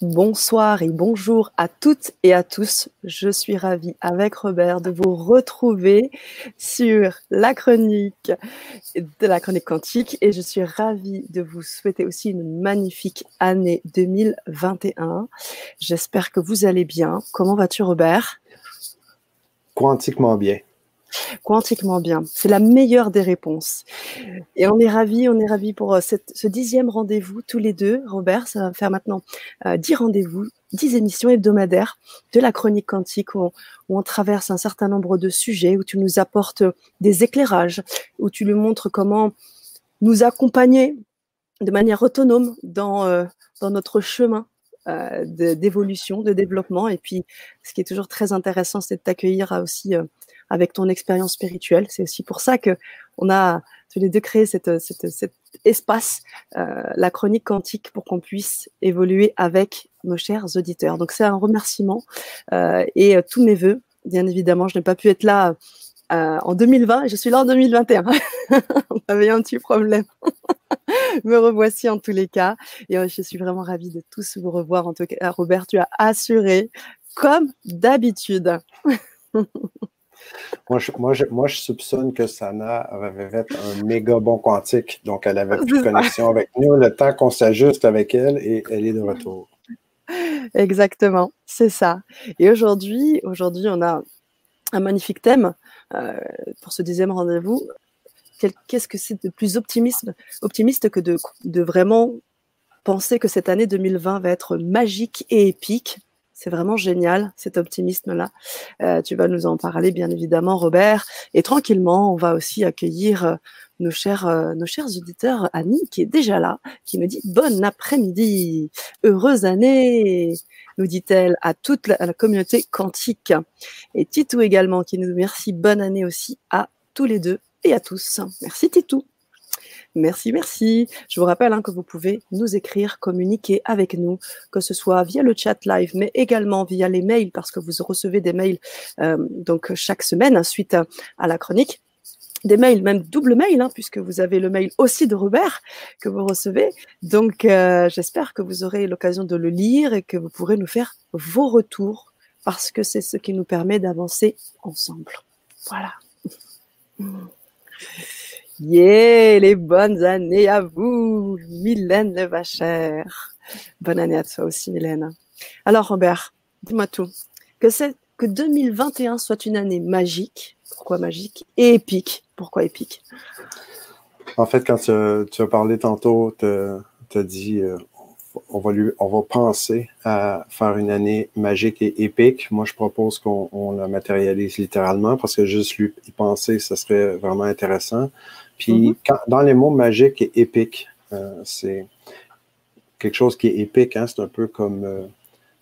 Bonsoir et bonjour à toutes et à tous. Je suis ravie avec Robert de vous retrouver sur la chronique de la chronique quantique et je suis ravie de vous souhaiter aussi une magnifique année 2021. J'espère que vous allez bien. Comment vas-tu Robert? Quantiquement bien quantiquement bien. C'est la meilleure des réponses. Et on est ravis, on est ravis pour euh, ce dixième rendez-vous tous les deux. Robert, ça va faire maintenant euh, dix rendez-vous, dix émissions hebdomadaires de la chronique quantique où on, traverse un certain nombre de sujets, où tu nous apportes des éclairages, où tu nous montres comment nous accompagner de manière autonome dans, euh, dans notre chemin d'évolution, de, développement. Et puis, ce qui est toujours très intéressant, c'est de t'accueillir aussi avec ton expérience spirituelle. C'est aussi pour ça que on a tous les deux cet espace, euh, la chronique quantique, pour qu'on puisse évoluer avec nos chers auditeurs. Donc c'est un remerciement euh, et euh, tous mes voeux. Bien évidemment, je n'ai pas pu être là en 2020 et je suis là en 2021. on avait un petit problème. Me revoici en tous les cas et je suis vraiment ravie de tous vous revoir. En tout cas, Robert, tu as assuré comme d'habitude. Moi je, moi, je, moi, je, soupçonne que Sana avait fait un méga bon quantique, donc elle avait plus de connexion avec nous. Le temps qu'on s'ajuste avec elle et elle est de retour. Exactement, c'est ça. Et aujourd'hui, aujourd'hui, on a un magnifique thème euh, pour ce deuxième rendez-vous. Qu'est-ce que c'est de plus optimiste, optimiste que de, de vraiment penser que cette année 2020 va être magique et épique? C'est vraiment génial, cet optimisme-là. Euh, tu vas nous en parler, bien évidemment, Robert. Et tranquillement, on va aussi accueillir euh, nos chers, euh, nos chers auditeurs, Annie, qui est déjà là, qui me dit bon après-midi, heureuse année, nous dit-elle à toute la, la, communauté quantique. Et Titou également, qui nous remercie bonne année aussi à tous les deux et à tous. Merci Titou. Merci, merci. Je vous rappelle hein, que vous pouvez nous écrire, communiquer avec nous, que ce soit via le chat live, mais également via les mails, parce que vous recevez des mails euh, donc chaque semaine suite à, à la chronique des mails, même double mail, hein, puisque vous avez le mail aussi de Robert que vous recevez. Donc, euh, j'espère que vous aurez l'occasion de le lire et que vous pourrez nous faire vos retours, parce que c'est ce qui nous permet d'avancer ensemble. Voilà. Yeah, les bonnes années à vous, Mylène Levachère. Bonne année à toi aussi, Mylène. Alors, Robert, dis-moi tout. Que, que 2021 soit une année magique. Pourquoi magique? Et épique. Pourquoi épique? En fait, quand tu, as parlé tantôt, tu as dit euh, on, va lui, on va penser à faire une année magique et épique. Moi, je propose qu'on la matérialise littéralement parce que juste lui y penser, ça serait vraiment intéressant. Puis mm -hmm. quand, dans les mots magique et épique, euh, c'est quelque chose qui est épique. Hein? C'est un peu comme euh,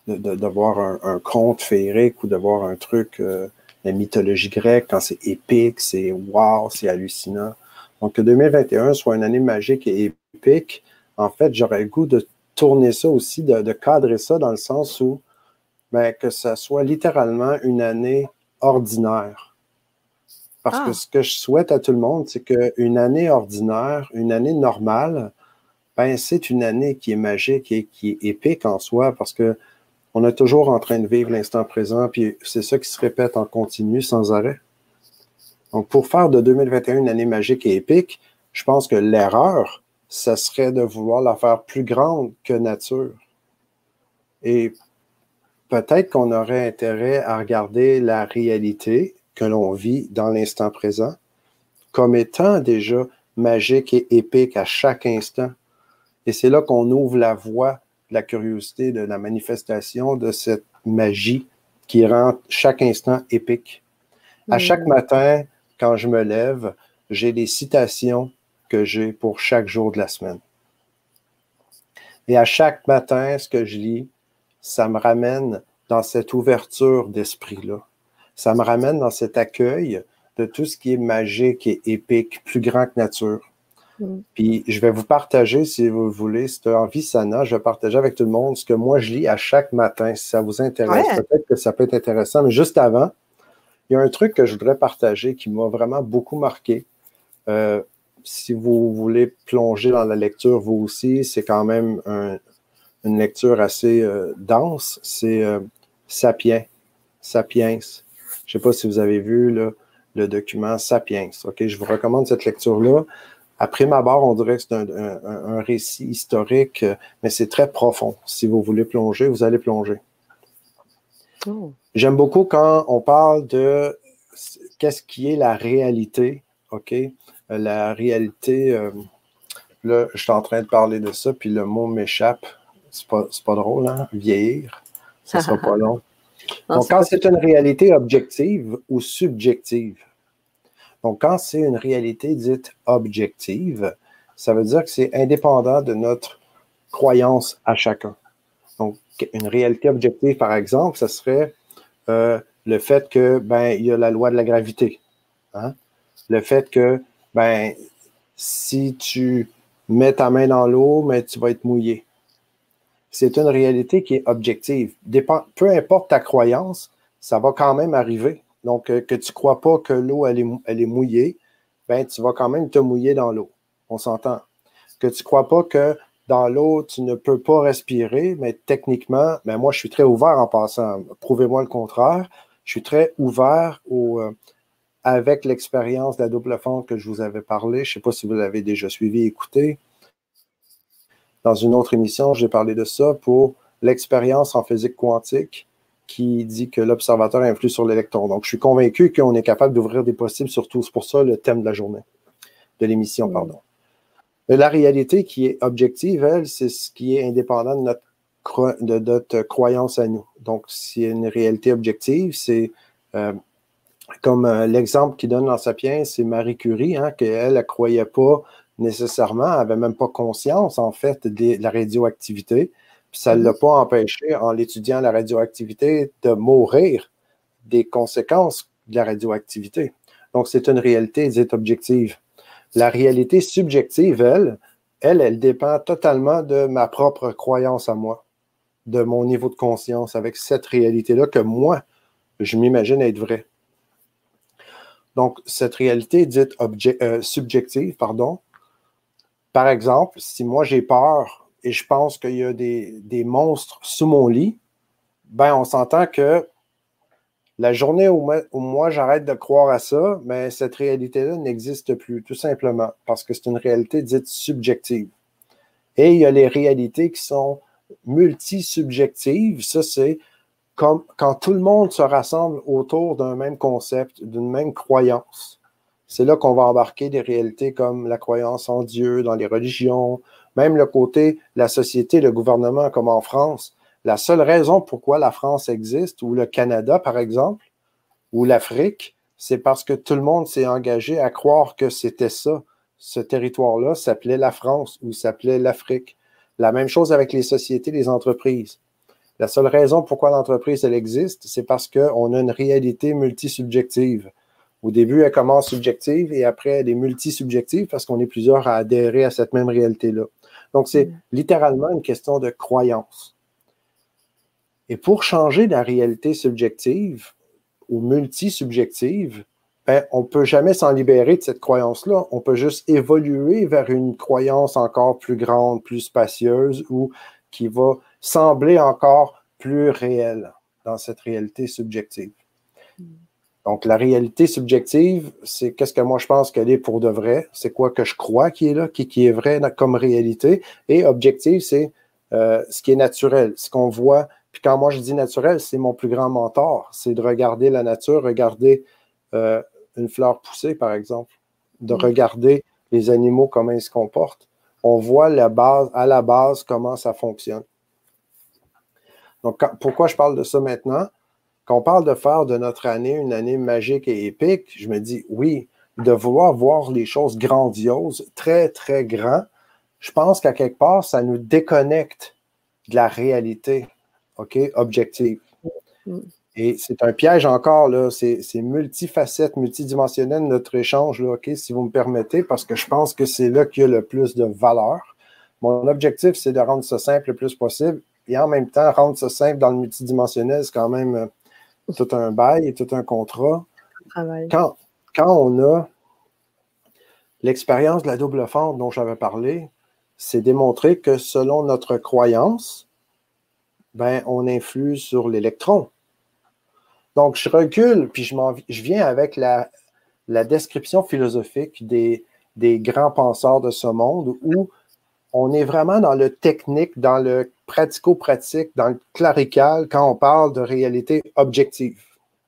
de, voir un, un, conte féerique ou de voir un truc, euh, la mythologie grecque, quand c'est épique, c'est wow, c'est hallucinant. Donc que 2021 soit une année magique et épique, en fait, j'aurais le goût de tourner ça aussi, de, de cadrer ça dans le sens où ben, que ça soit littéralement une année ordinaire. Parce ah. que ce que je souhaite à tout le monde, c'est qu'une année ordinaire, une année normale, ben, c'est une année qui est magique et qui est épique en soi parce que on est toujours en train de vivre l'instant présent, puis c'est ça qui se répète en continu sans arrêt. Donc, pour faire de 2021 une année magique et épique, je pense que l'erreur, ça serait de vouloir la faire plus grande que nature. Et peut-être qu'on aurait intérêt à regarder la réalité que l'on vit dans l'instant présent comme étant déjà magique et épique à chaque instant. Et c'est là qu'on ouvre la voie de la curiosité, de la manifestation de cette magie qui rend chaque instant épique. À chaque matin, quand je me lève, j'ai des citations que j'ai pour chaque jour de la semaine. Et à chaque matin, ce que je lis, ça me ramène dans cette ouverture d'esprit-là ça me ramène dans cet accueil de tout ce qui est magique et épique, plus grand que nature. Mm. Puis je vais vous partager, si vous voulez, as envie, Sana, je vais partager avec tout le monde ce que moi je lis à chaque matin. Si ça vous intéresse, ouais. peut-être que ça peut être intéressant. Mais juste avant, il y a un truc que je voudrais partager qui m'a vraiment beaucoup marqué. Euh, si vous voulez plonger dans la lecture, vous aussi, c'est quand même un, une lecture assez euh, dense, c'est Sapiens. Sapiens. Je ne sais pas si vous avez vu le document Sapiens. Ok, Je vous recommande cette lecture-là. Après ma barre, on dirait que c'est un, récit historique, mais c'est très profond. Si vous voulez plonger, vous allez plonger. Oh. J'aime beaucoup quand on parle de qu'est-ce qui est la réalité, OK? La réalité, euh, là, je suis en train de parler de ça, puis le mot m'échappe. C'est pas, pas drôle, hein? Vieillir. Ça sera pas long. Donc, quand c'est une réalité objective ou subjective, donc quand c'est une réalité dite objective, ça veut dire que c'est indépendant de notre croyance à chacun. Donc, une réalité objective, par exemple, ce serait euh, le fait que ben il y a la loi de la gravité. Hein? Le fait que ben si tu mets ta main dans l'eau, mais tu vas être mouillé. C'est une réalité qui est objective. peu importe ta croyance, ça va quand même arriver. Donc, euh, que tu ne crois pas que l'eau, elle est, mouillée, ben, tu vas quand même te mouiller dans l'eau. On s'entend. Que tu ne crois pas que dans l'eau, tu ne peux pas respirer, mais techniquement, ben moi, je suis très ouvert en passant. Prouvez-moi le contraire. Je suis très ouvert euh, avec l'expérience de la double fente que je vous avais parlé. Je ne sais pas si vous l'avez déjà suivi, écouté. Dans une autre émission, j'ai parlé de ça pour l'expérience en physique quantique qui dit que l'observateur influe sur l'électron. Donc, je suis convaincu qu'on est capable d'ouvrir des possibles, surtout c'est pour ça le thème de la journée, de l'émission, pardon. La réalité qui est objective, elle, c'est ce qui est indépendant de notre, de notre croyance à nous. Donc, s'il y a une réalité objective, c'est euh, comme euh, l'exemple qu'il donne dans Sapiens, c'est Marie Curie, hein, qu'elle ne croyait pas nécessairement, elle n'avait même pas conscience, en fait, de la radioactivité. Puis ça ne l'a pas empêché, en l'étudiant la radioactivité, de mourir des conséquences de la radioactivité. Donc, c'est une réalité dite objective. La réalité subjective, elle, elle, elle dépend totalement de ma propre croyance à moi, de mon niveau de conscience avec cette réalité-là que moi, je m'imagine être vrai. Donc, cette réalité dite euh, subjective, pardon, par exemple, si moi j'ai peur et je pense qu'il y a des, monstres sous mon lit, ben on s'entend que la journée où, moi j'arrête de croire à ça, mais cette réalité-là n'existe plus, tout simplement, parce que c'est une réalité dite subjective. Et il y a les réalités qui sont multisubjectives. Ça, c'est comme quand tout le monde se rassemble autour d'un même concept, d'une même croyance. C'est là qu'on va embarquer des réalités comme la croyance en Dieu, dans les religions, même le côté, la société, le gouvernement, comme en France. La seule raison pourquoi la France existe, ou le Canada, par exemple, ou l'Afrique, c'est parce que tout le monde s'est engagé à croire que c'était ça. Ce territoire-là s'appelait la France ou s'appelait l'Afrique. La même chose avec les sociétés, les entreprises. La seule raison pourquoi l'entreprise, elle existe, c'est parce qu'on a une réalité multisubjective. Au début, elle commence subjective et après, elle est multisubjective parce qu'on est plusieurs à adhérer à cette même réalité-là. Donc, c'est mm. littéralement une question de croyance. Et pour changer la réalité subjective ou multisubjective, ben, on ne peut jamais s'en libérer de cette croyance-là. On peut juste évoluer vers une croyance encore plus grande, plus spacieuse ou qui va sembler encore plus réelle dans cette réalité subjective. Donc, la réalité subjective, c'est qu'est-ce que moi je pense qu'elle est pour de vrai, c'est quoi que je crois qui est là, qui, qui est vrai comme réalité? Et objective, c'est euh, ce qui est naturel, ce qu'on voit puis quand moi je dis naturel, c'est mon plus grand mentor. C'est de regarder la nature, regarder euh, une fleur pousser, par exemple, de mm. regarder les animaux, comment ils se comportent. On voit la base, à la base comment ça fonctionne. Donc, pourquoi je parle de ça maintenant? Quand on parle de faire de notre année une année magique et épique, je me dis oui, de vouloir voir les choses grandioses, très, très grand, je pense qu'à quelque part, ça nous déconnecte de la réalité. OK, objective. Mm. Et c'est un piège encore, là. C'est multifacette, multidimensionnel notre échange, là, OK, si vous me permettez, parce que je pense que c'est là qu'il y a le plus de valeur. Mon objectif, c'est de rendre ça simple le plus possible. Et en même temps, rendre ça simple dans le multidimensionnel, c'est quand même euh, tout un bail et tout un contrat. Quand, quand on a l'expérience de la double fente dont j'avais parlé, c'est démontré que selon notre croyance, ben, on influe sur l'électron. Donc, je recule, puis je, je viens avec la, la description philosophique des, des grands penseurs de ce monde où on est vraiment dans le technique, dans le pratico-pratique, dans le clarical quand on parle de réalité objective.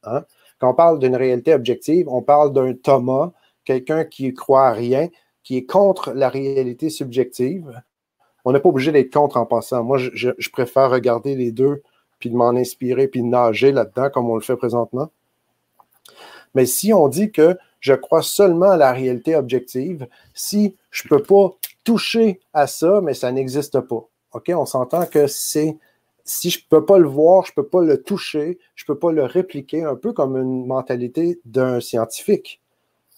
Hein? Quand on parle d'une réalité objective, on parle d'un Thomas, quelqu'un qui croit à rien, qui est contre la réalité subjective. On n'est pas obligé d'être contre en passant. Moi, je, je, préfère regarder les deux, puis de m'en inspirer, puis de nager là-dedans, comme on le fait présentement. Mais si on dit que je crois seulement à la réalité objective, si je ne peux pas toucher à ça, mais ça n'existe pas. OK? On s'entend que c'est si je ne peux pas le voir, je ne peux pas le toucher, je ne peux pas le répliquer, un peu comme une mentalité d'un scientifique.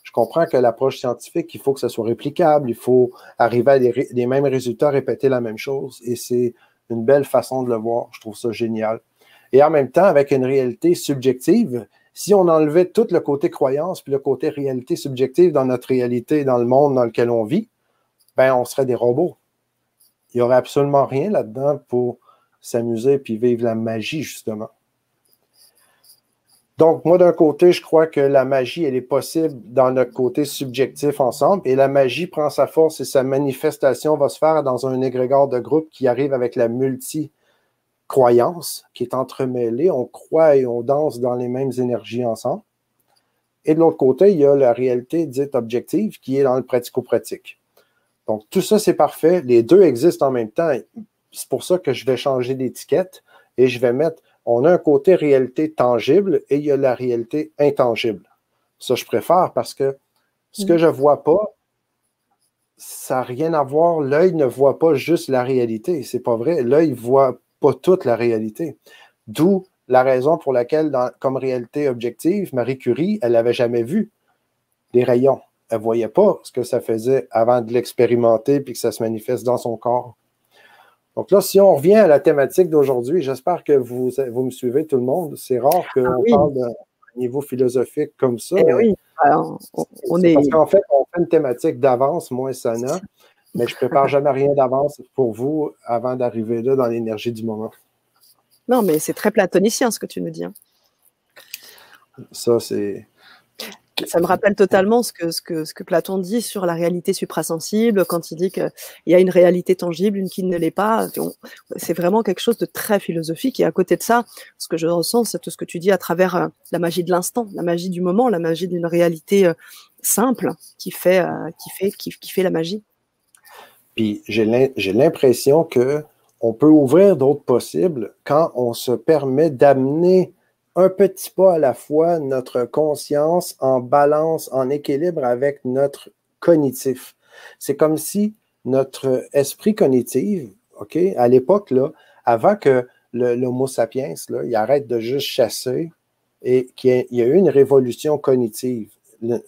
Je comprends que l'approche scientifique, il faut que ça soit réplicable, il faut arriver à des, mêmes résultats, répéter la même chose, et c'est une belle façon de le voir. Je trouve ça génial. Et en même temps, avec une réalité subjective, si on enlevait tout le côté croyance puis le côté réalité subjective dans notre réalité, dans le monde dans lequel on vit, ben on serait des robots. Il n'y aurait absolument rien là-dedans pour s'amuser puis vivre la magie, justement. Donc, moi, d'un côté, je crois que la magie, elle est possible dans notre côté subjectif ensemble, et la magie prend sa force et sa manifestation va se faire dans un égrégore de groupe qui arrive avec la multi-croyance, qui est entremêlée. On croit et on danse dans les mêmes énergies ensemble. Et de l'autre côté, il y a la réalité dite objective qui est dans le pratico-pratique. Donc, tout ça, c'est parfait. Les deux existent en même temps. C'est pour ça que je vais changer d'étiquette et je vais mettre, on a un côté réalité tangible et il y a la réalité intangible. Ça, je préfère parce que ce que mm. je ne vois pas, ça n'a rien à voir. L'œil ne voit pas juste la réalité. C'est pas vrai. L'œil ne voit pas toute la réalité. D'où la raison pour laquelle, comme réalité objective, Marie Curie, elle n'avait jamais vu les rayons elle ne voyait pas ce que ça faisait avant de l'expérimenter puis que ça se manifeste dans son corps. Donc là, si on revient à la thématique d'aujourd'hui, j'espère que vous, vous me suivez tout le monde. C'est rare qu'on ah parle d'un niveau philosophique comme ça. Eh oui, on, est... Parce qu'en fait, on fait une thématique d'avance, moi et Sana, mais je ne prépare jamais rien d'avance pour vous avant d'arriver là dans l'énergie du moment. Non, mais c'est très platonicien ce que tu nous dis. Hein. Ça, c'est ça me rappelle totalement ce que, Platon dit sur la réalité suprasensible, quand il dit qu'il y a une réalité tangible, une qui ne l'est pas. C'est vraiment quelque chose de très philosophique. Et à côté de ça, ce que je ressens, c'est tout ce que tu dis à travers euh, la magie de l'instant, la magie du moment, la magie d'une réalité euh, simple qui fait, euh, qui fait la magie. Puis j'ai l'impression que on peut ouvrir d'autres possibles quand on se permet d'amener un petit pas à la fois notre conscience en balance, en équilibre avec notre cognitif. C'est comme si notre esprit cognitif, OK, à l'époque, là, avant que l'Homo sapiens, il arrête de juste chasser et qu'il y, a eu une révolution cognitive.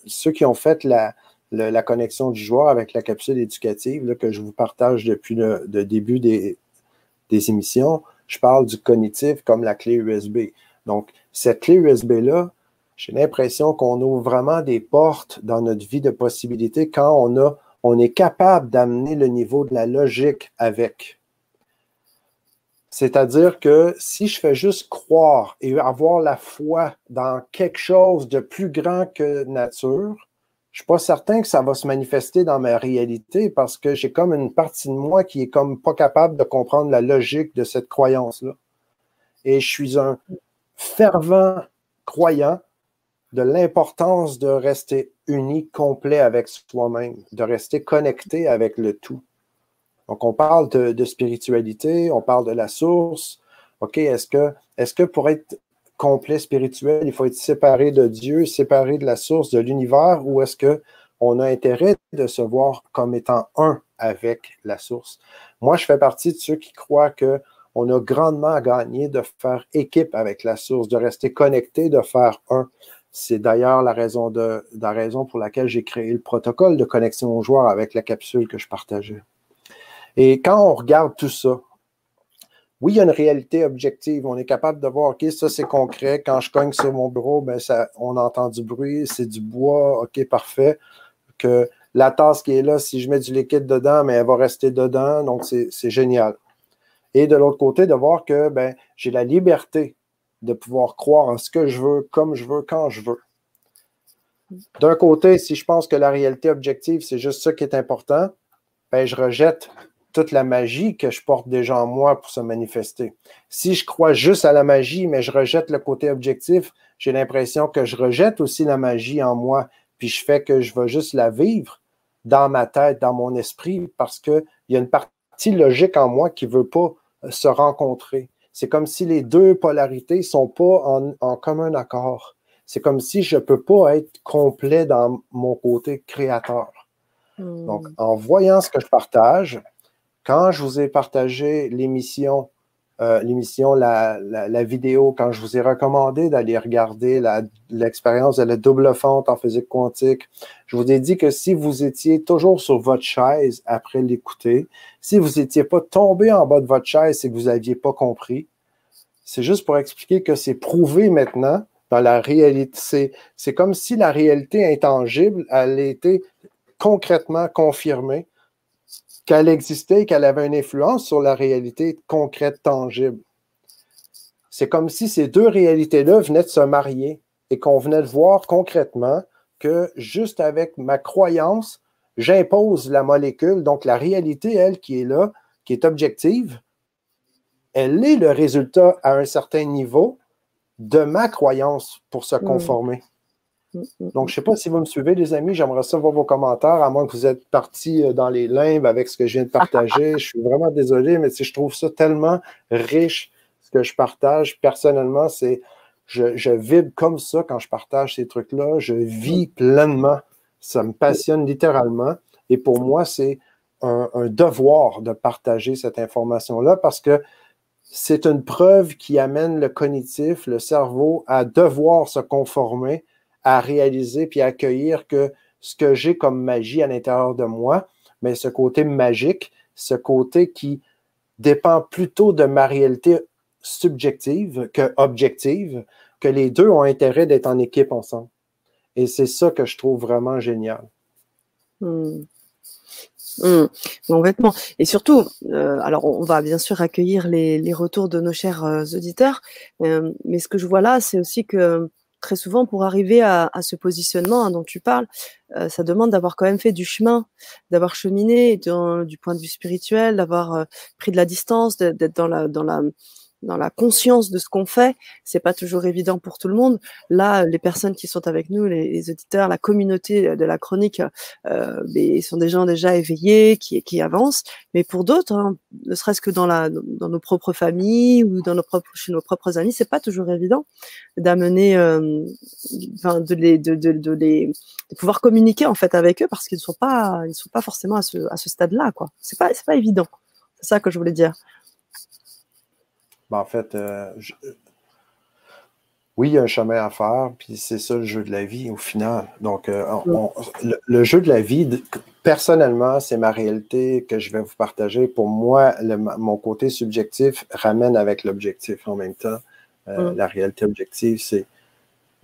ceux qui ont fait la, la, connexion du joueur avec la capsule éducative que je vous partage depuis le, début des émissions, je parle du cognitif comme la clé USB. Donc, cette clé USB-là, j'ai l'impression qu'on ouvre vraiment des portes dans notre vie de possibilités quand on, a, on est capable d'amener le niveau de la logique avec. C'est-à-dire que si je fais juste croire et avoir la foi dans quelque chose de plus grand que nature, je ne suis pas certain que ça va se manifester dans ma réalité parce que j'ai comme une partie de moi qui est comme pas capable de comprendre la logique de cette croyance-là. Et je suis un, fervent croyant de l'importance de rester uni, complet avec soi-même, de rester connecté avec le tout. Donc, on parle de, spiritualité, on parle de la source. OK, est-ce que, que pour être complet spirituel, il faut être séparé de Dieu, séparé de la source, de l'univers, ou est-ce qu'on a intérêt de se voir comme étant un avec la source? Moi, je fais partie de ceux qui croient que on a grandement à gagner de faire équipe avec la source, de rester connecté, de faire un. C'est d'ailleurs la raison, pour laquelle j'ai créé le protocole de connexion aux joueurs avec la capsule que je partageais. Et quand on regarde tout ça, oui, il y a une réalité objective. On est capable de voir, OK, ça c'est concret. Quand je cogne sur mon bureau, ben on entend du bruit, c'est du bois, OK, parfait. Que la tasse qui est là, si je mets du liquide dedans, mais elle va rester dedans, donc c'est génial. Et de l'autre côté, de voir que ben, j'ai la liberté de pouvoir croire en ce que je veux, comme je veux, quand je veux. D'un côté, si je pense que la réalité objective, c'est juste ça qui est important, ben, je rejette toute la magie que je porte déjà en moi pour se manifester. Si je crois juste à la magie, mais je rejette le côté objectif, j'ai l'impression que je rejette aussi la magie en moi, puis je fais que je vais juste la vivre dans ma tête, dans mon esprit, parce qu'il y a une partie logique en moi qui ne veut pas se rencontrer. C'est comme si les deux polarités ne sont pas en, en commun accord. C'est comme si je ne peux pas être complet dans mon côté créateur. Donc, hmm. en voyant ce que je partage, quand je vous ai partagé l'émission, euh, l'émission, la, la, vidéo, quand je vous ai recommandé d'aller regarder l'expérience de la double fente en physique quantique, je vous ai dit que si vous étiez toujours sur votre chaise après l'écouter, si vous n'étiez pas tombé en bas de votre chaise, c'est que vous n'aviez pas compris. C'est juste pour expliquer que c'est prouvé maintenant dans la réalité. C'est comme si la réalité intangible, elle était concrètement confirmée qu'elle existait et qu'elle avait une influence sur la réalité concrète, tangible. C'est comme si ces deux réalités-là venaient de se marier et qu'on venait de voir concrètement que juste avec ma croyance, j'impose la molécule, donc la réalité, elle, qui est là, qui est objective, elle est le résultat à un certain niveau de ma croyance pour se mm. conformer. Donc, je ne sais pas si vous me suivez, les amis. J'aimerais savoir vos commentaires, à moins que vous êtes partis euh, dans les limbes avec ce que je viens de partager. je suis vraiment désolé, mais je trouve ça tellement riche, ce que je partage. Personnellement, c'est je, je vibre comme ça quand je partage ces trucs-là. Je vis pleinement. Ça me passionne littéralement. Et pour moi, c'est un, un, devoir de partager cette information-là parce que c'est une preuve qui amène le cognitif, le cerveau, à devoir se conformer à réaliser puis à accueillir que ce que j'ai comme magie à l'intérieur de moi, mais ce côté magique, ce côté qui dépend plutôt de ma réalité subjective que objective, que les deux ont intérêt d'être en équipe ensemble. Et c'est ça que je trouve vraiment génial. Hmm. complètement. Et surtout, euh, alors on va bien sûr accueillir les, retours de nos chers euh, auditeurs, euh, mais ce que je vois là, c'est aussi que très souvent, pour arriver à, ce positionnement hein, dont tu parles, euh, ça demande d'avoir quand même fait du chemin, d'avoir cheminé du point de vue spirituel, d'avoir euh, pris de la distance, d'être dans la, dans la, dans la conscience de ce qu'on fait. C'est pas toujours évident pour tout le monde. Là, les personnes qui sont avec nous, les, auditeurs, la communauté de la chronique, euh, ils sont des gens déjà éveillés, qui, qui avancent. Mais pour d'autres, hein, ne serait-ce que dans la, dans nos propres familles ou dans nos propres, chez nos propres amis, c'est pas toujours évident d'amener, euh, de les, de, de, de les, de pouvoir communiquer en fait avec eux parce qu'ils ne sont pas, ils sont pas forcément à ce, à ce stade-là, quoi. C'est pas, c'est pas évident. C'est ça que je voulais dire. Ben, en fait, euh, oui, il y a un chemin à faire, puis c'est ça le jeu de la vie au final. Donc, euh, le, jeu de la vie, personnellement, c'est ma réalité que je vais vous partager. Pour moi, mon côté subjectif ramène avec l'objectif en même temps. Euh, la réalité objective, c'est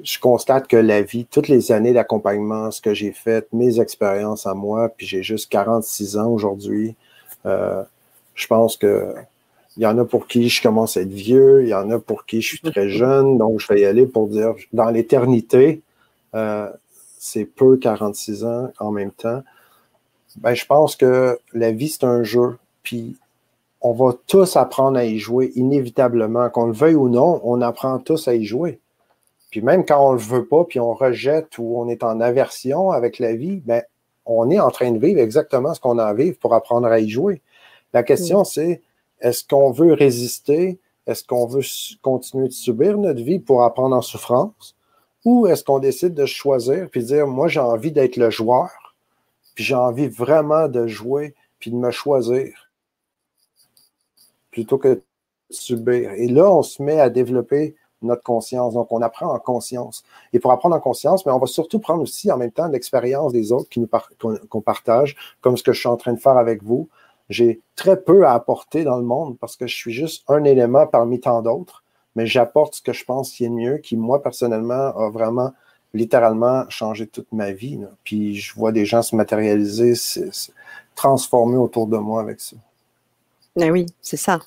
je constate que la vie, toutes les années d'accompagnement, ce que j'ai fait, mes expériences à moi, puis j'ai juste 46 ans aujourd'hui, je pense que il y en a pour qui je commence à être vieux, il y en a pour qui je suis très jeune, donc je vais y aller pour dire, dans l'éternité, euh, c'est peu 46 ans en même temps. Ben, je pense que la vie, c'est un jeu, puis on va tous apprendre à y jouer inévitablement. Qu'on le veuille ou non, on apprend tous à y jouer. Puis même quand on ne le veut pas, puis on rejette ou on est en aversion avec la vie, ben, on est en train de vivre exactement ce qu'on a à vivre pour apprendre à y jouer. La question, c'est est-ce qu'on veut résister? Est-ce qu'on veut continuer de subir notre vie pour apprendre en souffrance? Ou est-ce qu'on décide de choisir puis dire, moi, j'ai envie d'être le joueur, puis j'ai envie vraiment de jouer puis de me choisir plutôt que de subir? Et là, on se met à développer notre conscience. Donc, on apprend en conscience. Et pour apprendre en conscience, mais on va surtout prendre aussi en même temps l'expérience des autres qu'on partage, comme ce que je suis en train de faire avec vous, j'ai très peu à apporter dans le monde parce que je suis juste un élément parmi tant d'autres, mais j'apporte ce que je pense qui est mieux, qui, moi, personnellement, a vraiment littéralement changé toute ma vie. Puis je vois des gens se matérialiser, se, transformer autour de moi avec ça. Eh oui, c'est ça.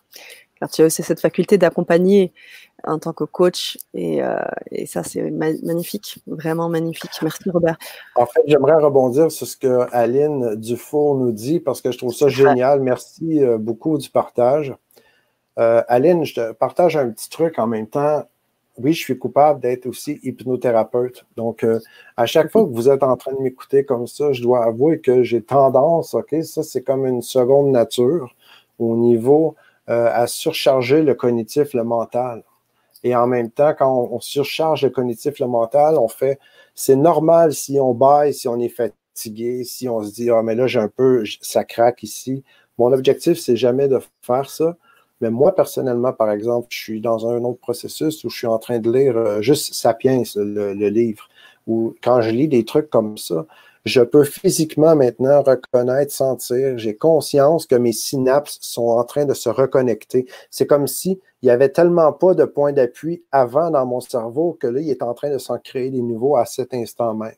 Car tu as aussi cette faculté d'accompagner en tant que coach. Et, euh, ça, c'est magnifique, vraiment magnifique. Merci, Robert. En fait, j'aimerais rebondir sur ce que Aline Dufour nous dit parce que je trouve ça génial. Merci euh, beaucoup du partage. Euh, Aline, je te partage un petit truc en même temps. Oui, je suis coupable d'être aussi hypnothérapeute. Donc, à chaque fois que vous êtes en train de m'écouter comme ça, je dois avouer que j'ai tendance, OK, ça c'est comme une seconde nature au niveau à surcharger le cognitif, le mental. Et en même temps, quand on, surcharge le cognitif, le mental, on fait, c'est normal si on baille, si on est fatigué, si on se dit, ah, mais là, j'ai un peu, ça craque ici. Mon objectif, c'est jamais de faire ça. Mais moi, personnellement, par exemple, je suis dans un autre processus où je suis en train de lire euh, juste Sapiens, le, le livre, où quand je lis des trucs comme ça, je peux physiquement maintenant reconnaître, sentir, j'ai conscience que mes synapses sont en train de se reconnecter. C'est comme si il n'y avait tellement pas de points d'appui avant dans mon cerveau que là, il est en train de s'en créer des nouveaux à cet instant même.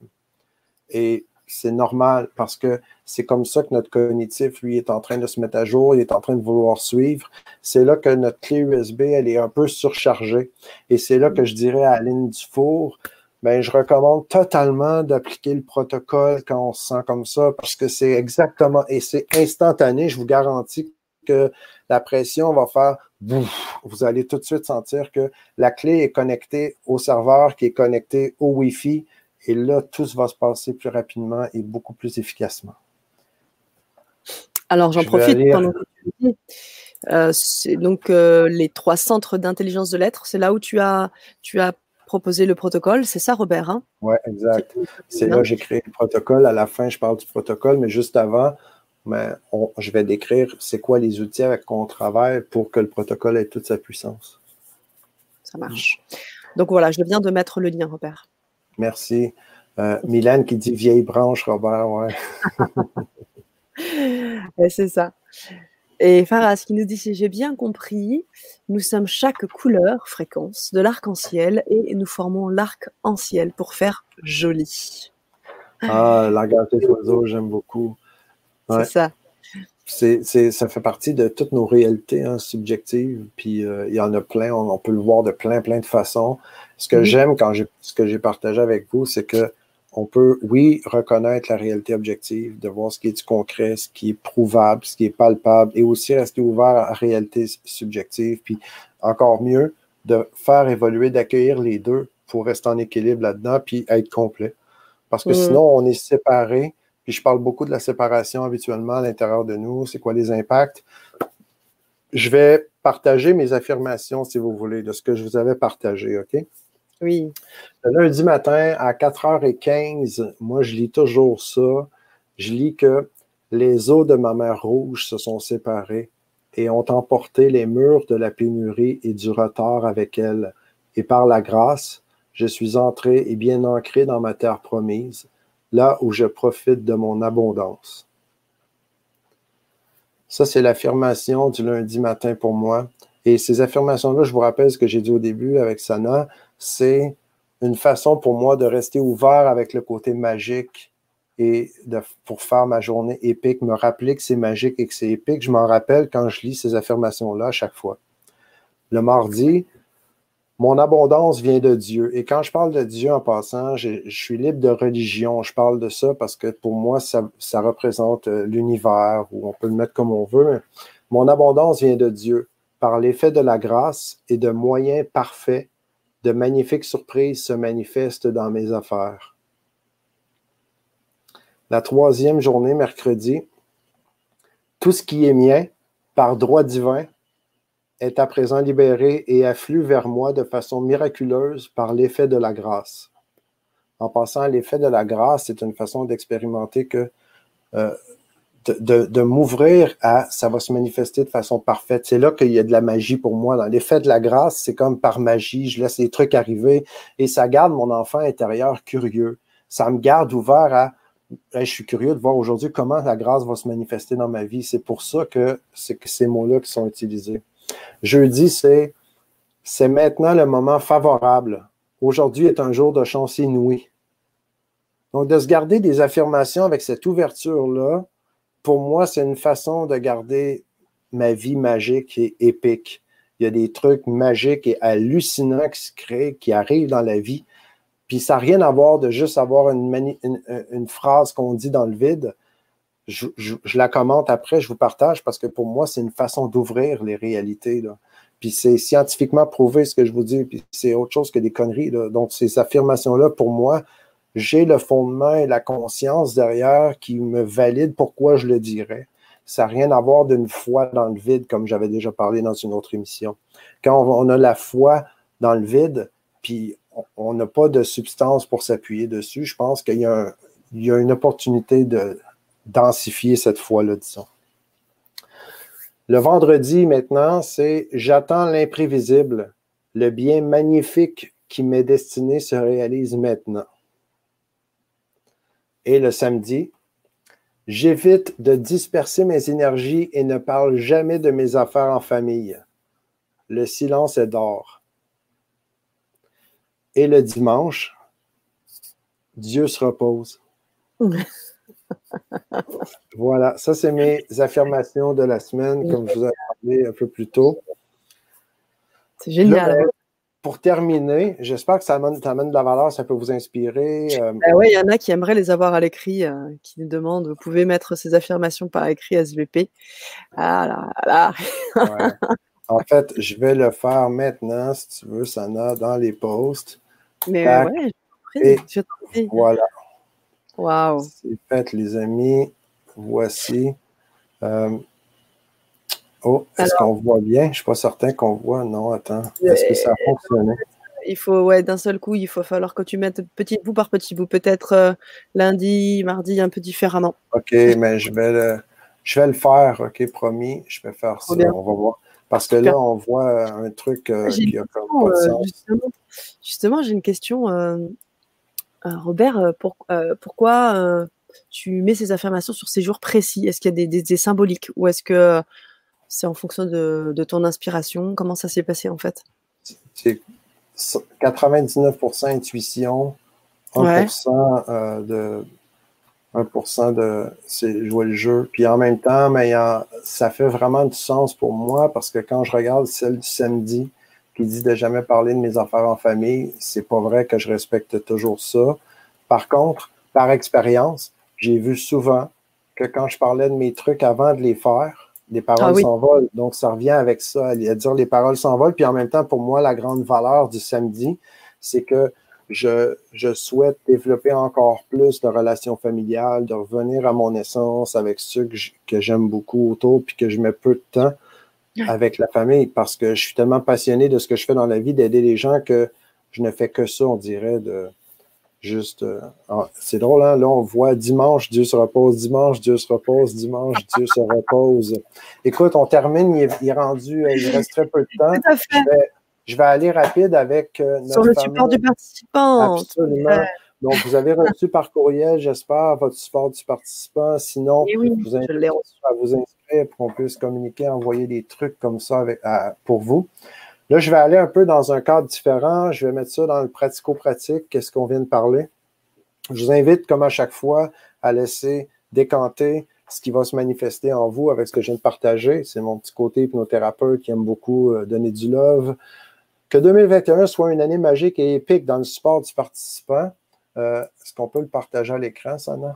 Et c'est normal parce que c'est comme ça que notre cognitif, lui, est en train de se mettre à jour, il est en train de vouloir suivre. C'est là que notre clé USB, elle est un peu surchargée. Et c'est là que je dirais à Aline Dufour, ben, je recommande totalement d'appliquer le protocole quand on se sent comme ça parce que c'est exactement et c'est instantané. Je vous garantis que la pression va faire vous allez tout de suite sentir que la clé est connectée au serveur qui est connecté au Wi-Fi et là, tout va se passer plus rapidement et beaucoup plus efficacement. Alors, j'en profite pendant que tu dis. Euh, c'est donc euh, les trois centres d'intelligence de l'être. C'est là où tu as, tu as proposé le protocole. C'est ça, Robert hein? Oui, exact. C'est là que j'ai créé le protocole. À la fin, je parle du protocole, mais juste avant, mais je vais décrire c'est quoi les outils avec qu'on travaille pour que le protocole ait toute sa puissance. Ça marche. Donc voilà, je viens de mettre le lien, Robert. Merci. Euh, Mylène qui dit vieille branche, Robert, ouais. c'est ça. Et Faras qui nous dit si j'ai bien compris, nous sommes chaque couleur, fréquence de l'arc-en-ciel et nous formons l'arc-en-ciel pour faire joli. Ah, langage des oiseaux, j'aime beaucoup. C'est ça. C'est, ça fait partie de toutes nos réalités hein, subjectives. Puis euh, il y en a plein, on, peut le voir de plein, plein de façons. Ce que j'aime quand ce que j'ai partagé avec vous, c'est que on peut, oui, reconnaître la réalité objective, de voir ce qui est du concret, ce qui est prouvable, ce qui est palpable, et aussi rester ouvert à la réalité subjective. Puis encore mieux, de faire évoluer, d'accueillir les deux pour rester en équilibre là-dedans, puis être complet. Parce que mm. sinon, on est séparés puis je parle beaucoup de la séparation habituellement à l'intérieur de nous. C'est quoi les impacts? Je vais partager mes affirmations, si vous voulez, de ce que je vous avais partagé, OK? Oui. Le lundi matin à 4h15, moi, je lis toujours ça. Je lis que les eaux de ma mère rouge se sont séparées et ont emporté les murs de la pénurie et du retard avec elles. Et par la grâce, je suis entré et bien ancré dans ma terre promise là où je profite de mon abondance. Ça, c'est l'affirmation du lundi matin pour moi. Et ces affirmations-là, je vous rappelle ce que j'ai dit au début avec Sana, c'est une façon pour moi de rester ouvert avec le côté magique et pour faire ma journée épique, me rappeler que c'est magique et que c'est épique. Je m'en rappelle quand je lis ces affirmations-là à chaque fois. Le mardi, mon abondance vient de Dieu. Et quand je parle de Dieu en passant, je, suis libre de religion. Je parle de ça parce que pour moi, ça, représente euh, l'univers, ou on peut le mettre comme on veut. Mon abondance vient de Dieu. Par l'effet de la grâce et de moyens parfaits, de magnifiques surprises se manifestent dans mes affaires. La troisième journée, mercredi, tout ce qui est mien, par droit divin, est à présent libéré et afflue vers moi de façon miraculeuse par l'effet de la grâce. En passant, l'effet de la grâce, c'est une façon d'expérimenter que euh, de, m'ouvrir à ça va se manifester de façon parfaite. C'est là qu'il y a de la magie pour moi. Dans l'effet de la grâce, c'est comme par magie, je laisse les trucs arriver et ça garde mon enfant intérieur curieux. Ça me garde ouvert à je suis curieux de voir aujourd'hui comment la grâce va se manifester dans ma vie. C'est pour ça que c'est ces mots-là qui sont utilisés. Jeudi, c'est c'est maintenant le moment favorable. Aujourd'hui est un jour de chance inouïe. Donc, de se garder des affirmations avec cette ouverture-là, pour moi, c'est une façon de garder ma vie magique et épique. Il y a des trucs magiques et hallucinants qui se créent, qui arrivent dans la vie. Puis ça n'a rien à voir de juste avoir une, phrase qu'on dit dans le vide. Je, la commente après, je vous partage parce que pour moi, c'est une façon d'ouvrir les réalités. Puis c'est scientifiquement prouvé ce que je vous dis, puis c'est autre chose que des conneries. Donc ces affirmations-là, pour moi, j'ai le fondement et la conscience derrière qui me valide pourquoi je le dirais. Ça n'a rien à voir d'une foi dans le vide, comme j'avais déjà parlé dans une autre émission. Quand on a la foi dans le vide, puis on n'a pas de substance pour s'appuyer dessus, je pense qu'il y, a une opportunité de densifier cette foi-là, disons. Le vendredi, maintenant, c'est J'attends l'imprévisible. Le bien magnifique qui m'est destiné se réalise maintenant. Et le samedi, J'évite de disperser mes énergies et ne parle jamais de mes affaires en famille. Le silence est d'or. Et le dimanche, Dieu se repose. voilà, ça c'est mes affirmations de la semaine, comme je vous ai parlé un peu plus tôt. C'est génial pour terminer, j'espère que ça amène, de la valeur, ça peut vous inspirer. Euh. Ben oui, il y en a qui aimeraient les avoir à l'écrit, euh, qui nous demandent, vous pouvez mettre ces affirmations par écrit SVP. Ah là là. En fait, je vais le faire maintenant, si tu veux, Sana, dans les posts. Mais ouais, je prie, Voilà. Wow. C'est fait, les amis. Voici. Euh, Oh, est-ce qu'on voit bien? Je ne suis pas certain qu'on voit. Non, attends. Est-ce que ça a fonctionné? Il faut, ouais, d'un seul coup, il faut falloir que tu mettes petit bout par petit bout. Peut-être euh, lundi, mardi, un peu différemment. OK, mais je vais le, je vais le faire. OK, promis. Je vais faire ça. On va voir. Parce que là, on voit un truc euh, qui a comme pas de euh, sens. Justement, justement j'ai une question. Robert, pourquoi tu mets ces affirmations sur ces jours précis? Est-ce qu'il y a des, des symboliques? Ou est-ce que c'est en fonction de, ton inspiration Comment ça s'est passé en fait? C'est 99% intuition, 1% euh, de 1% de c'est jouer le jeu. Puis en même temps, mais ça fait vraiment du sens pour moi parce que quand je regarde celle du samedi qui dit de jamais parler de mes affaires en famille, c'est pas vrai que je respecte toujours ça. Par contre, par expérience, j'ai vu souvent que quand je parlais de mes trucs avant de les faire, les paroles ah s'envolent. Donc, ça revient avec ça, à dire les paroles s'envolent. Puis en même temps, pour moi, la grande valeur du samedi, c'est que je, je, souhaite développer encore plus de relations familiales, de revenir à mon essence avec ceux que j'aime beaucoup autour, puis que je mets peu de temps avec la famille, parce que je suis tellement passionné de ce que je fais dans la vie, d'aider les gens, que je ne fais que ça, on dirait, de, Juste, euh, ah, c'est drôle, hein? là, on voit dimanche, Dieu se repose, dimanche, Dieu se repose, dimanche, Dieu se repose. Écoute, on termine, il est, rendu, euh, il reste très peu de temps. Je vais, aller rapide avec euh, notre Sur le support du participant. Absolument. Donc, vous avez reçu par courriel, j'espère, votre support du participant. Sinon, je vous invite à vous inscrire pour qu'on puisse communiquer, envoyer des trucs comme ça avec, pour vous. Là, je vais aller un peu dans un cadre différent. Je vais mettre ça dans le pratico-pratique, qu'est-ce qu'on vient de parler. Je vous invite, comme à chaque fois, à laisser décanter ce qui va se manifester en vous avec ce que je viens de partager. C'est mon petit côté hypnothérapeute qui aime beaucoup euh, donner du love. Que 2021 soit une année magique et épique dans le support du participant. Euh, est-ce qu'on peut le partager à l'écran, Sana?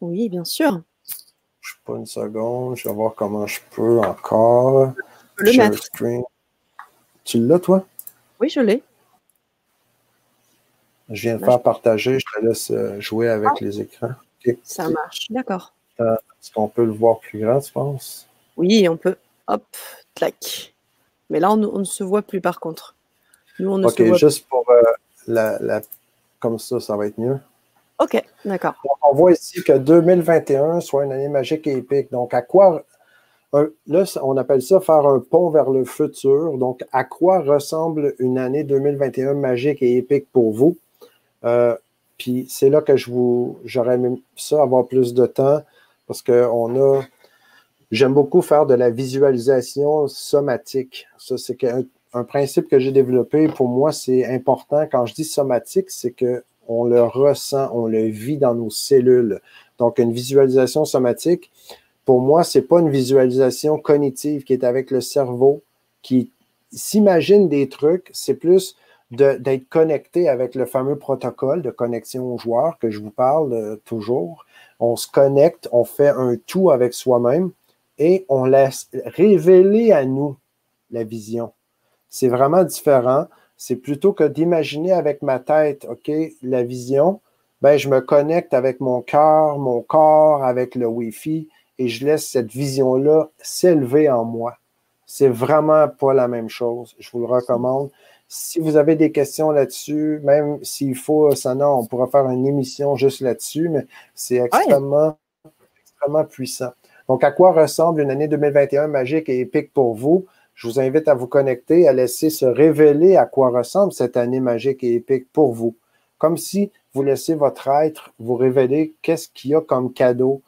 Oui, bien sûr. Je ne sais pas une seconde. Je vais voir comment je peux encore. le mettre. Tu l'as, toi? Oui, je l'ai. Je viens de faire partager, je te laisse euh, jouer avec ah. les écrans. Ça marche, d'accord. Est-ce qu'on peut le voir plus grand, tu penses? Oui, on peut. Hop, clac. Mais là, on, ne se voit plus par contre. Nous, on ne ok, se voit juste pour euh, la, Comme ça, ça va être mieux. OK, d'accord. On voit ici que 2021 soit une année magique et épique. Donc, à quoi là, on appelle ça faire un pont vers le futur. Donc, à quoi ressemble une année 2021 magique et épique pour vous? Euh, puis c'est là que je vous, j'aurais aimé ça avoir plus de temps parce que on a, j'aime beaucoup faire de la visualisation somatique. Ça, c'est un, principe que j'ai développé. Pour moi, c'est important. Quand je dis somatique, c'est que on le ressent, on le vit dans nos cellules. Donc, une visualisation somatique, pour moi, c'est pas une visualisation cognitive qui est avec le cerveau, qui s'imagine des trucs, c'est plus d'être connecté avec le fameux protocole de connexion au joueur que je vous parle euh, toujours. On se connecte, on fait un tout avec soi-même et on laisse révéler à nous la vision. C'est vraiment différent. C'est plutôt que d'imaginer avec ma tête, OK, la vision, ben, je me connecte avec mon cœur, mon corps, avec le Wi-Fi et je laisse cette vision-là s'élever en moi. C'est vraiment pas la même chose. Je vous le recommande. Si vous avez des questions là-dessus, même s'il faut, Sana, on pourra faire une émission juste là-dessus, mais c'est extrêmement, extrêmement puissant. Donc, à quoi ressemble une année 2021 magique et épique pour vous? Je vous invite à vous connecter, à laisser se révéler à quoi ressemble cette année magique et épique pour vous. Comme si vous laissez votre être vous révéler qu'est-ce qu'il y a comme cadeau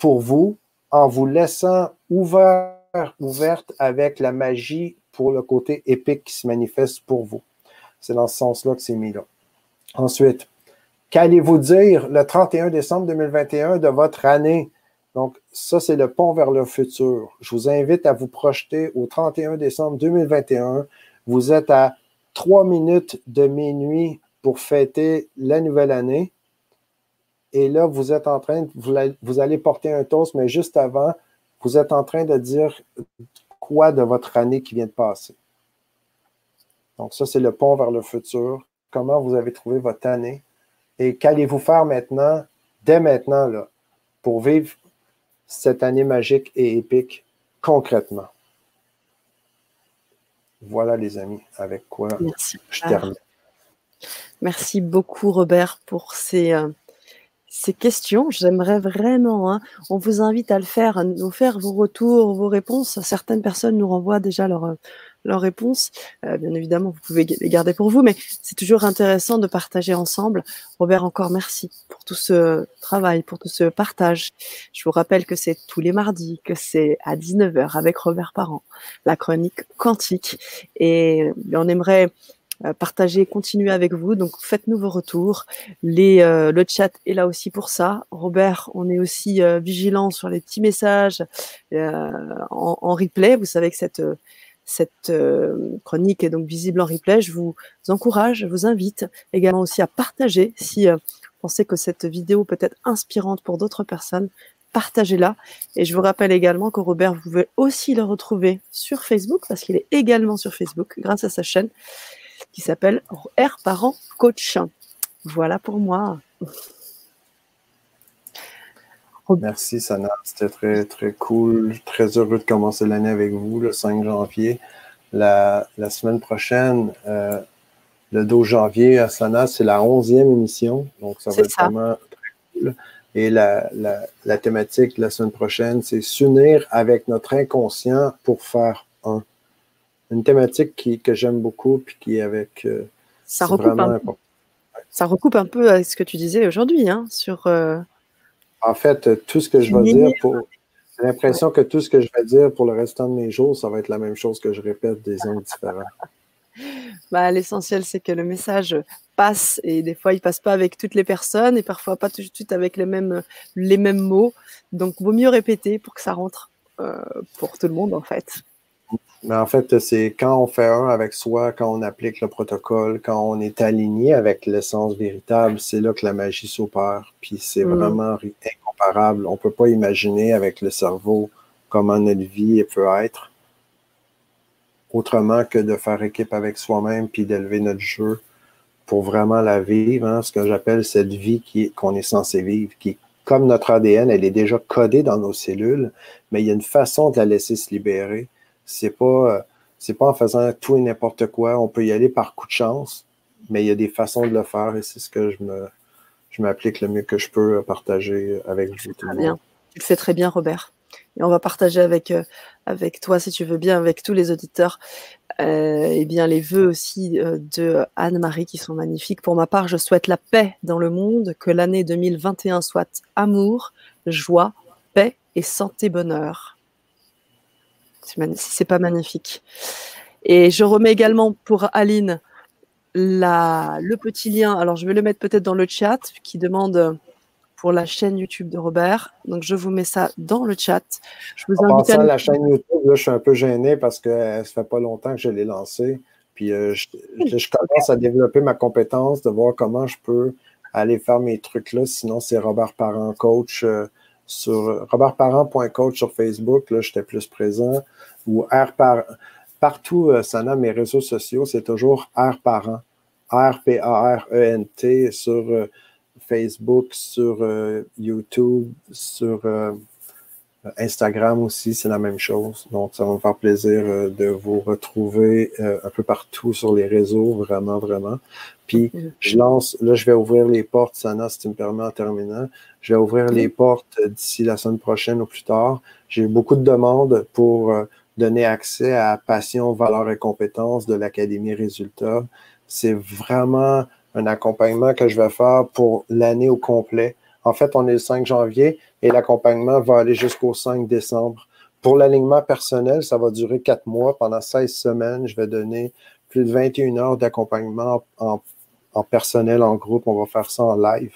pour vous en vous laissant ouvert ouverte avec la magie pour le côté épique qui se manifeste pour vous. C'est dans ce sens-là que c'est mis là. Ensuite, qu'allez-vous dire le 31 décembre 2021 de votre année? Donc, ça, c'est le pont vers le futur. Je vous invite à vous projeter au 31 décembre 2021. Vous êtes à trois minutes de minuit pour fêter la nouvelle année. Et là, vous êtes en train, vous allez porter un toast, mais juste avant, vous êtes en train de dire quoi de votre année qui vient de passer. Donc, ça, c'est le pont vers le futur. Comment vous avez trouvé votre année? Et qu'allez-vous faire maintenant, dès maintenant, là, pour vivre cette année magique et épique concrètement? Voilà, les amis, avec quoi je termine. Merci beaucoup, Robert, pour ces, euh, ces questions. J'aimerais vraiment, hein, on vous invite à le faire, à nous faire vos retours, vos réponses. Certaines personnes nous renvoient déjà leurs leur réponses. Euh, bien évidemment, vous pouvez les garder pour vous, mais c'est toujours intéressant de partager ensemble. Robert, encore merci pour tout ce travail, pour tout ce partage. Je vous rappelle que c'est tous les mardis, que c'est à 19h avec Robert Parent, la chronique quantique. Et on aimerait euh, partager, continuer avec vous. Donc faites-nous vos retours. Les, euh, le chat est là aussi pour ça. Robert, on est aussi euh, vigilant sur les petits messages en, en, replay. Vous savez que cette cette chronique est donc visible en replay. Je vous encourage, je vous invite également aussi à partager si vous pensez que cette vidéo peut être inspirante pour d'autres personnes partagez-la. Et je vous rappelle également que Robert, vous pouvez aussi le retrouver sur Facebook, parce qu'il est également sur Facebook, grâce à sa chaîne qui s'appelle R Parent Coach. Voilà pour moi. Merci Sana, c'était très très cool. Très heureux de commencer l'année avec vous le 5 janvier. La, semaine prochaine, euh, le 12 janvier à Sana, c'est la 11e émission. Donc ça va être vraiment très cool. Et la, la thématique de la semaine prochaine, c'est s'unir avec notre inconscient pour faire un une thématique qui, que j'aime beaucoup, puis qui est avec. Euh, ça, recoupe un, peu, ça recoupe un peu à ce que tu disais aujourd'hui, hein, sur. Euh, en fait, tout ce que je vais dire pour. J'ai l'impression que tout ce que je vais dire pour le restant de mes jours, ça va être la même chose que je répète des angles différents. Bah, L'essentiel, c'est que le message passe et des fois, il passe pas avec toutes les personnes et parfois pas tout de suite avec les mêmes, les mêmes mots. Donc, vaut mieux répéter pour que ça rentre euh, pour tout le monde, en fait. Mais en fait, c'est quand on fait un avec soi, quand on applique le protocole, quand on est aligné avec l'essence véritable, c'est là que la magie s'opère. Puis c'est mm. vraiment incomparable. On ne peut pas imaginer avec le cerveau comment notre vie peut être autrement que de faire équipe avec soi-même puis d'élever notre jeu pour vraiment la vivre, hein, ce que j'appelle cette vie qu'on est, est censé vivre, qui comme notre ADN, elle est déjà codée dans nos cellules, mais il y a une façon de la laisser se libérer. C'est pas, euh, c'est pas en faisant tout et n'importe quoi. On peut y aller par coup de chance, mais il y a des façons de le faire et c'est ce que je me, je m'applique le mieux que je peux partager avec vous. Très bien. Tu le fais très bien, Robert. Et on va partager avec, euh, avec toi, si tu veux bien, avec tous les auditeurs, euh, et bien les vœux aussi euh, de Anne-Marie qui sont magnifiques. Pour ma part, je souhaite la paix dans le monde, que l'année 2021 soit amour, joie, paix et santé bonheur c'est pas magnifique. Et je remets également pour Aline la, le petit lien. Alors, je vais le mettre peut-être dans le chat qui demande pour la chaîne YouTube de Robert. Donc, je vous mets ça dans le chat. Je vous en invite à... la chaîne YouTube, là, je suis un peu gêné parce que ça fait pas longtemps que je l'ai lancée. Puis, euh, je, commence à développer ma compétence de voir comment je peux aller faire mes trucs là. Sinon, c'est Robert Parent Coach euh, sur robertparent.coach sur Facebook. Là, j'étais plus présent. Ou R Partout, euh, mes réseaux sociaux, c'est toujours R Parent. R-P-A-R-E-N-T sur Facebook, sur euh, YouTube, sur euh, Instagram aussi, c'est la même chose. Donc, ça va me faire plaisir euh, de vous retrouver un peu partout sur les réseaux, vraiment, vraiment. Puis, je lance, là, je vais ouvrir les portes, Sana, si tu me permets en terminant. Je vais ouvrir les portes d'ici la semaine prochaine ou plus tard. J'ai beaucoup de demandes pour donner accès à Passion, Valeurs et Compétences de l'Académie Résultats. C'est vraiment un accompagnement que je vais faire pour l'année au complet. En fait, on est le 5 janvier et l'accompagnement va aller jusqu'au 5 décembre. Pour l'alignement personnel, ça va durer quatre mois. Pendant 16 semaines, je vais donner plus de 21 heures d'accompagnement en, personnel, en groupe. On va faire ça en live.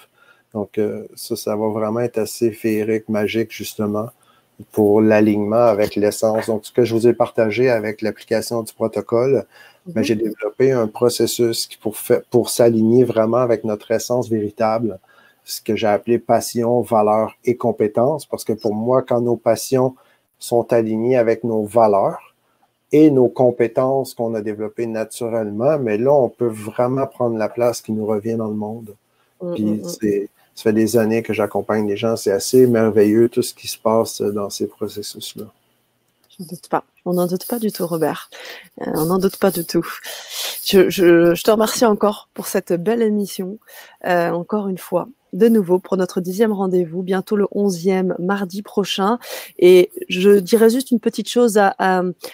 Donc, euh, ça, ça va vraiment être assez féerique, magique, justement, pour l'alignement avec l'essence. Donc, ce que je vous ai partagé avec l'application du protocole, mais j'ai développé un processus qui pour, pour s'aligner vraiment avec notre essence véritable, ce que j'ai appelé passion, valeur et compétence, parce que pour moi, quand nos passions sont alignées avec nos valeurs et nos compétences qu'on a développées naturellement, mais là, on peut vraiment prendre la place qui nous revient dans le monde. Mm, Puis mm, mm. c'est, ça fait des années que j'accompagne les gens, c'est assez merveilleux tout ce qui se passe dans ces processus-là. Je ne doute pas. On n'en doute pas du tout, Robert. Euh, on n'en doute pas du tout. Je, je, je, te remercie encore pour cette belle émission. Euh, encore une fois, de nouveau pour notre dixième rendez-vous, bientôt le onzième, mardi prochain. Et je dirais juste une petite chose à,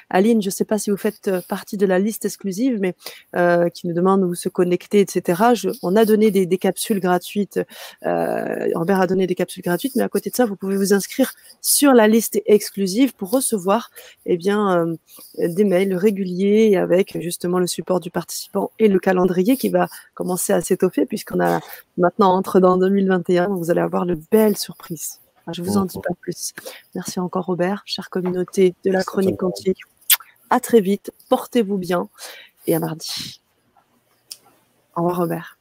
Aline, je ne sais pas si vous faites euh, partie de la liste exclusive, mais euh, qui nous demande où se connecter, etc. On a donné des, capsules gratuites, euh, Robert a donné des capsules gratuites, mais à côté de ça, vous pouvez vous inscrire sur la liste exclusive pour recevoir eh bien, euh, des mails réguliers avec justement le support du participant et le calendrier qui va commencer à s'étoffer puisqu'on a maintenant entre dans 2021. vous allez avoir de belles surprises. je vous en dis pas plus. Merci encore Robert, chère communauté de la chronique quantique. À très vite, portez-vous bien et à mardi. Au revoir Robert.